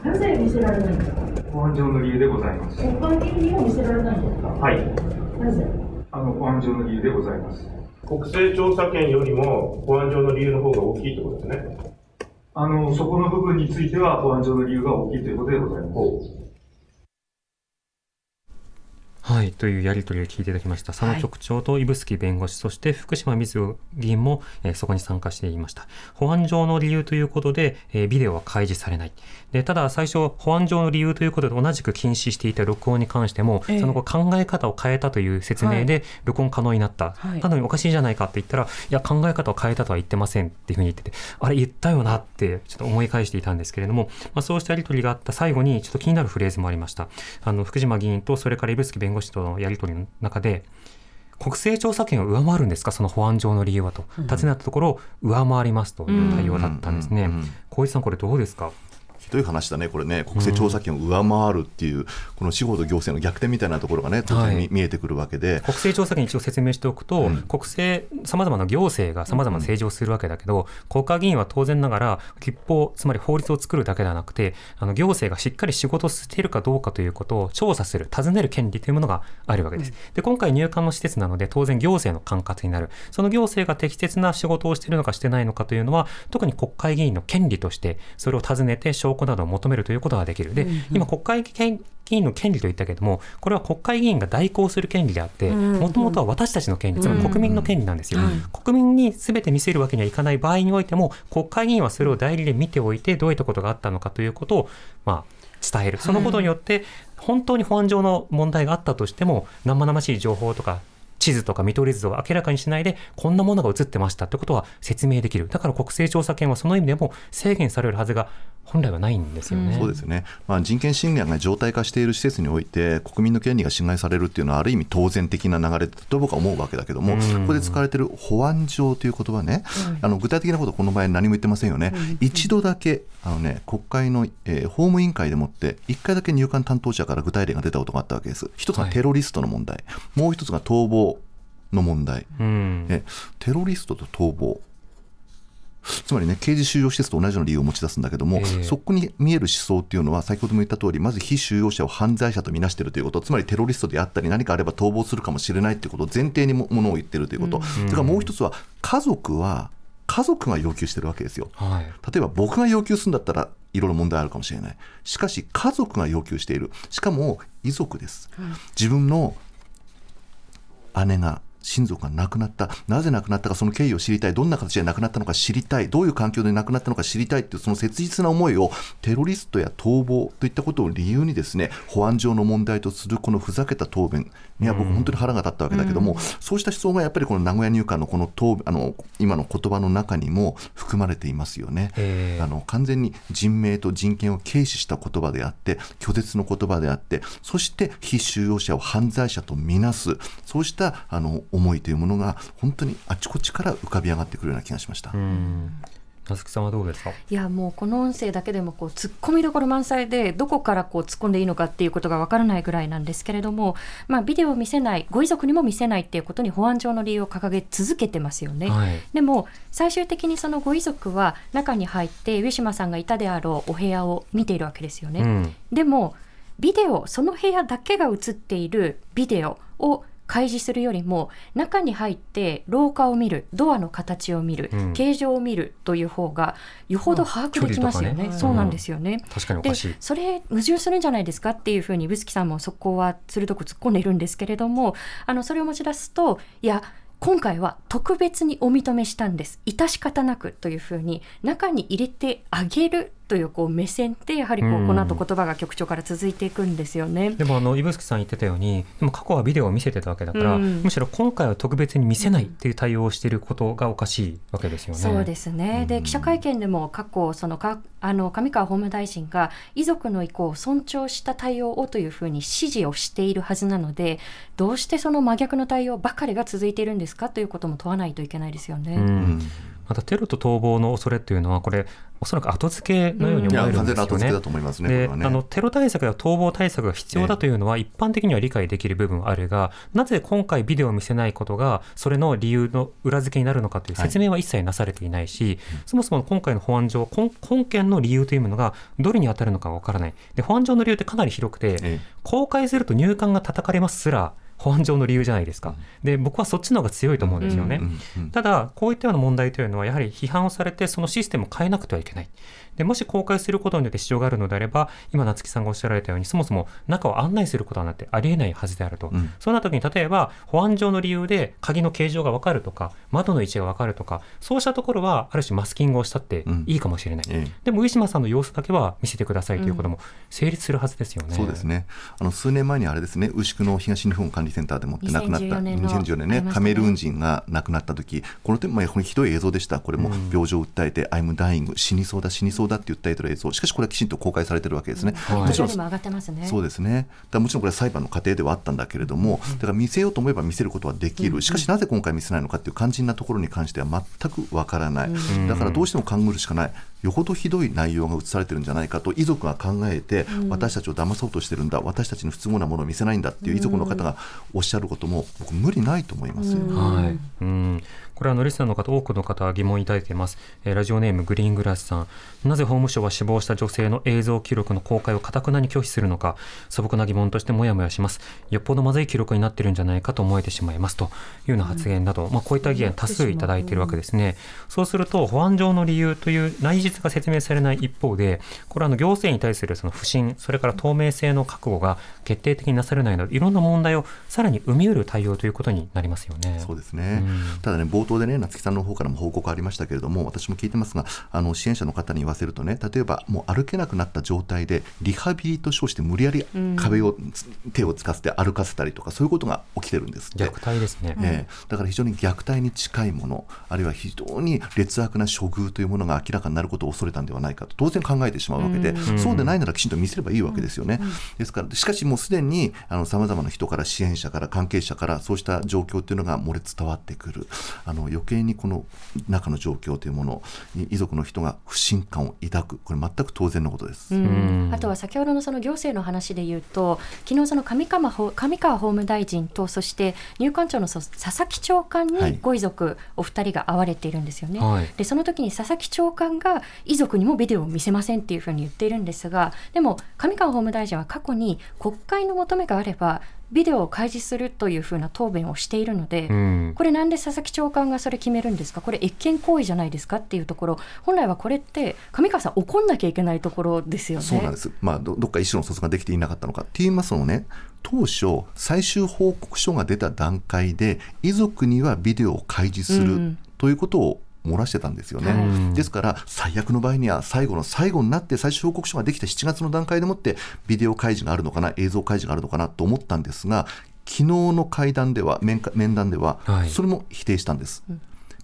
なぜ見せられないんですか？保安上の理由でございます。一般的にも見せられないんですか？はい。なぜ？あの、保安上の理由でございます。国勢調査権よりも保安上の理由の方が大きいってことですね。あの、そこの部分については保安上の理由が大きいということでございます。はい、というやり取りを聞いていただきました。佐野局長と指宿弁護士、そして福島水代議員も、えー、そこに参加していました。保安上の理由ということで、えー、ビデオは開示されない。で、ただ最初、保安上の理由ということで同じく禁止していた録音に関しても、えー、その後考え方を変えたという説明で録音可能になった。はい、なのにおかしいじゃないかって言ったら、いや、考え方を変えたとは言ってませんっていうふうに言ってて、あれ言ったよなってちょっと思い返していたんですけれども、まあ、そうしたやり取りがあった最後にちょっと気になるフレーズもありました。あの、福島議員とそれから指宿弁護士とのやり取りの中で、国勢調査権を上回るんですか、その保安上の理由はと、尋ねたところ、上回りますという対応だったんですね。小石さん、これ、どうですか？ひどい話だね、これね、国勢調査権を上回るっていう、この司法と行政の逆転みたいなところがね、当然、はい、見えてくるわけで。国勢調査権、一応説明しておくと、うん、国政、さまざまな行政がさまざまな政治をするわけだけど、うん、国会議員は当然ながら、立法、つまり法律を作るだけではなくて、あの行政がしっかり仕事をしているかどうかということを調査する、尋ねる権利というものがあるわけです。うん、で今回、入管の施設なので、当然、行政の管轄になる、その行政が適切な仕事をしているのかしてないのかというのは、特に国会議員の権利として、それを尋ねて証拠などを求めるということができる。で、今、国会議員の権利と言ったけれども、これは国会議員が代行する権利であって、もともとは私たちの権利、つまり国民の権利なんですよ。国民に全て見せるわけにはいかない場合においても、国会議員はそれを代理で見ておいて、どういったことがあったのかということを、まあ、伝える。そのことによって、本当に保安上の問題があったとしても、生々しい情報とか、地図とか見取り図を明らかにしないで、こんなものが映ってましたってことは説明できる。だから国勢調査権はその意味でも制限されるはずが本来はないんですよね。そうですよね、まあ、人権侵害が常態化している施設において国民の権利が侵害されるっていうのはある意味当然的な流れと僕は思うわけだけども、ここで使われている保安上という言葉ね、あの具体的なことこの場合何も言ってませんよね、一度だけあの、ね、国会の、えー法務委員会でもって1回だけ入管担当者から具体例が出たことがあったわけです。一つはテロリストの問題、もう一つが逃亡の問題、うん。えテロリストと逃亡つまりね、刑事収容施設と同じような理由を持ち出すんだけども、ええ。そこに見える思想っていうのは、先ほども言った通り、まず非収容者を犯罪者とみなしているということ、つまりテロリストであったり、何かあれば逃亡するかもしれないということを前提にもものを言ってるということ、それからもう一つは、家族は、家族が要求してるわけですよ。はい。例えば僕が要求するんだったらいろいろ問題あるかもしれない。しかし家族が要求している。しかも遺族です、自分の姉が親族が亡くなった。なぜ亡くなったかその経緯を知りたい。どんな形で亡くなったのか知りたい。どういう環境で亡くなったのか知りたいっていうその切実な思いをテロリストや逃亡といったことを理由にですね保安上の問題とするこのふざけた答弁には僕本当に腹が立ったわけだけども、そうした思想がやっぱりこの名古屋入管のこの答あの今の言葉の中にも含まれていますよね。ええ。あの完全に人命と人権を軽視した言葉であって拒絶の言葉であってそして非収容者を犯罪者とみなす。そうしたあの思いというものが本当にあちこちから浮かび上がってくるような気がしました。うん夏木さんはどうですか？いやもうこの音声だけでもこう突っ込みどころ満載でどこからこう突っ込んでいいのかっていうことがわからないぐらいなんですけれども、まあ、ビデオを見せないご遺族にも見せないっていうことに保安上の理由を掲げ続けてますよね。はいでも最終的にそのご遺族は中に入って上島さんがいたであろうお部屋を見ているわけですよね。うんでもビデオその部屋だけが映っているビデオを開示するよりも中に入って廊下を見るドアの形を見る、うん形状を見るという方がよほど把握できますよね。ねそうなんですよね。で確かにおかしい。それ矛盾するんじゃないですかっていうふうにブスキさんもそこは鋭く突っ込んでいるんですけれどもあのそれを持ち出すといや今回は特別にお認めしたんです致し方なくというふうに中に入れてあげるというこう目線ってやはりこうこの後言葉が局長から続いていくんですよね。でもあの指宿さん言ってたようにでも過去はビデオを見せてたわけだから、うんむしろ今回は特別に見せないっていう対応をしていることがおかしいわけですよね。そうですね、で記者会見でも過去そのかあの上川法務大臣が遺族の意向を尊重した対応をというふうに指示をしているはずなのでどうしてその真逆の対応ばかりが続いているんですかということも問わないといけないですよね。うんまたテロと逃亡の恐れっていうのはこれおそらく後付けのように思えるん完全な後付けですよねだ。と思いますね。こでね。あのテロ対策や逃亡対策が必要だというのは一般的には理解できる部分はあるが、なぜ今回ビデオを見せないことがそれの理由の裏付けになるのかという説明は一切なされていないし、そもそも今回の保安上根根拠の理由というものがどれに当たるのかわからない。で保安上の理由ってかなり広くて、ええ。公開すると入管が叩かれますすら保安上の理由じゃないですか。で僕はそっちの方が強いと思うんですよね。ただ、こういったような問題というのは、やはり批判をされて、そのシステムを変えなくてはいけない。でもし公開することによって支障があるのであれば、今、夏木さんがおっしゃられたように、そもそも中を案内することはなんてありえないはずであると。うん。そんな時に、例えば、保安上の理由で鍵の形状が分かるとか、窓の位置が分かるとか、そうしたところは、ある種マスキングをしたっていいかもしれない。ええ。でも、上島さんの様子だけは見せてくださいということも成立するはずですよね。そうですね。あの数年前にあれですね牛久の東日本管理センターでもって亡くなった。2014年の2014年ねね。カメルーン人が亡くなった時この点、まあ、ひどい映像でした。これも病状を訴えて「I'm dying 死にそうだ死にそうだ」って訴えてる映像しかしこれはきちんと公開されてるわけですね、はいもちろんにも上がってますね。そうですね。だからもちろんこれは裁判の過程ではあったんだけれども、だから見せようと思えば見せることはできる。しかしなぜ今回見せないのかっていう肝心なところに関しては全くわからない。だからどうしても勘ぐるしかない。よほどひどい内容が映されてるんじゃないかと遺族が考えて、私たちを騙そうとしてるんだ、私たちに不都合なものを見せないんだっていう遺族の方がおっしゃることも僕無理ないと思いますよ。はい。うん。これはのリスナーの方、多くの方は疑問いただいています。えーラジオネームグリーングラスさん。なぜ法務省は死亡した女性の映像記録の公開をかたくなに拒否するのか、素朴な疑問としてもやもやします。よっぽどまずい記録になってるんじゃないかと思えてしまいますというような発言など、まあこういった議論多数いただいているわけですね。そうすると、保安上の理由という内実が説明されない一方で、これはあの行政に対するその不信、それから透明性の覚悟が決定的になされないなど、いろんな問題をさらに生み得る対応ということになりますよね。そうですね、うんただね、冒頭でね、夏木さんの方からも報告ありましたけれども、私も聞いてますが、あの支援者の方に言わせるとね、例えばもう歩けなくなった状態で、リハビリと称して無理やり壁を、手をつかせて歩かせたりとか、そういうことが起きてるんです。虐待ですね。ええ。だから非常に虐待に近いもの、あるいは非常に劣悪な処遇というものが明らかになることことを恐れたんではないかと当然考えてしまうわけで、うん。そうでないならきちんと見せればいいわけですよね。ですからしかしもうすでにさまざまな人から支援者から関係者からそうした状況というのが漏れ伝わってくる。あの余計にこの中の状況というものに遺族の人が不信感を抱く。これ全く当然のことです。うん。あとは先ほどのその行政の話で言うと昨日その上川法上川法務大臣とそして入管庁のそ佐々木長官はい。にご遺族お二人が会われているんですよね。はい。でその時に佐々木長官が遺族にもビデオを見せませんっていうふうに言っているんですがでも上川法務大臣は過去に国会の求めがあればビデオを開示するというふうな答弁をしているので、うん。これなんで佐々木長官がそれ決めるんですか？これ越権行為じゃないですか？っていうところ。本来はこれって上川さん怒んなきゃいけないところですよね。そうなんです、まあ、どどっか意思の疎通ができていなかったのかって言いますのね。当初最終報告書が出た段階で遺族にはビデオを開示するうん。ということを漏らしてたんですよね、はい。ですから最悪の場合には最後の最後になって最終報告書ができた7月の段階でもってビデオ開示があるのかな映像開示があるのかなと思ったんですが昨日の会談では面会面談でははい。それも否定したんです、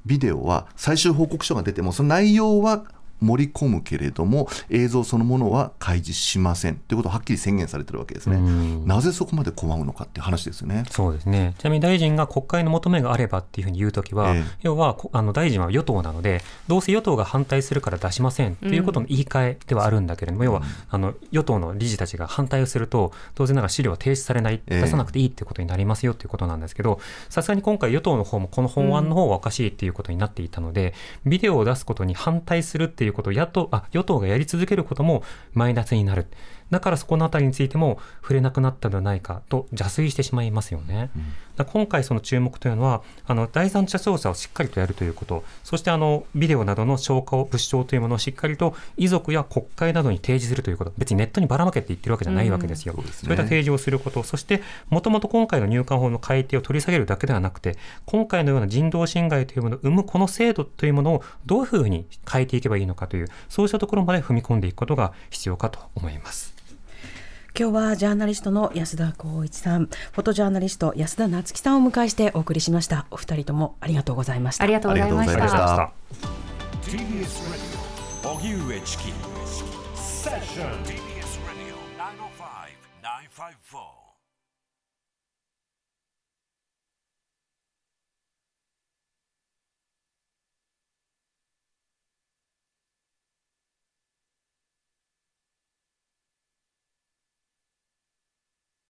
ビデオは最終報告書が出てもその内容は盛り込むけれども映像そのものは開示しませんということをはっきり宣言されてるわけですね。うんなぜそこまで拒むのかっていう話ですよね。そうですね。ちなみに大臣が国会の求めがあればっていうふうに言うときは、ええ要はこあの大臣は与党なので、どうせ与党が反対するから出しませんっていうことの言い換えではあるんだけれども、要はあの与党の理事たちが反対をすると、当然ながら資料は提出されない、ええ出さなくていいっていうことになりますよっていうことなんですけど、さすがに今回与党の方もこの法案の方はおかしいっていうことになっていたので、ビデオを出すことに反対するっていういうことを野党あ与党がやり続けることもマイナスになる。だからそこのあたりについても触れなくなったのではないかと邪推してしまいますよね。だから今回その注目というのはあの第三者捜査をしっかりとやるということそしてあのビデオなどの証拠物証というものをしっかりと遺族や国会などに提示するということ別にネットにばらまけって言ってるわけじゃないわけですよ。そうですねそういった提示をすることそしてもともと今回の入管法の改定を取り下げるだけではなくて今回のような人道侵害というものを生むこの制度というものをどういうふうに変えていけばいいのかというそうしたところまで踏み込んでいくことが必要かと思います。今日はジャーナリストの安田光一さん、フォトジャーナリスト安田夏樹さんをお迎えしてお送りしました。お二人ともありがとうございました。ありがとうございました。TBS Radio 荻上チキセッション TBS Radio 905-954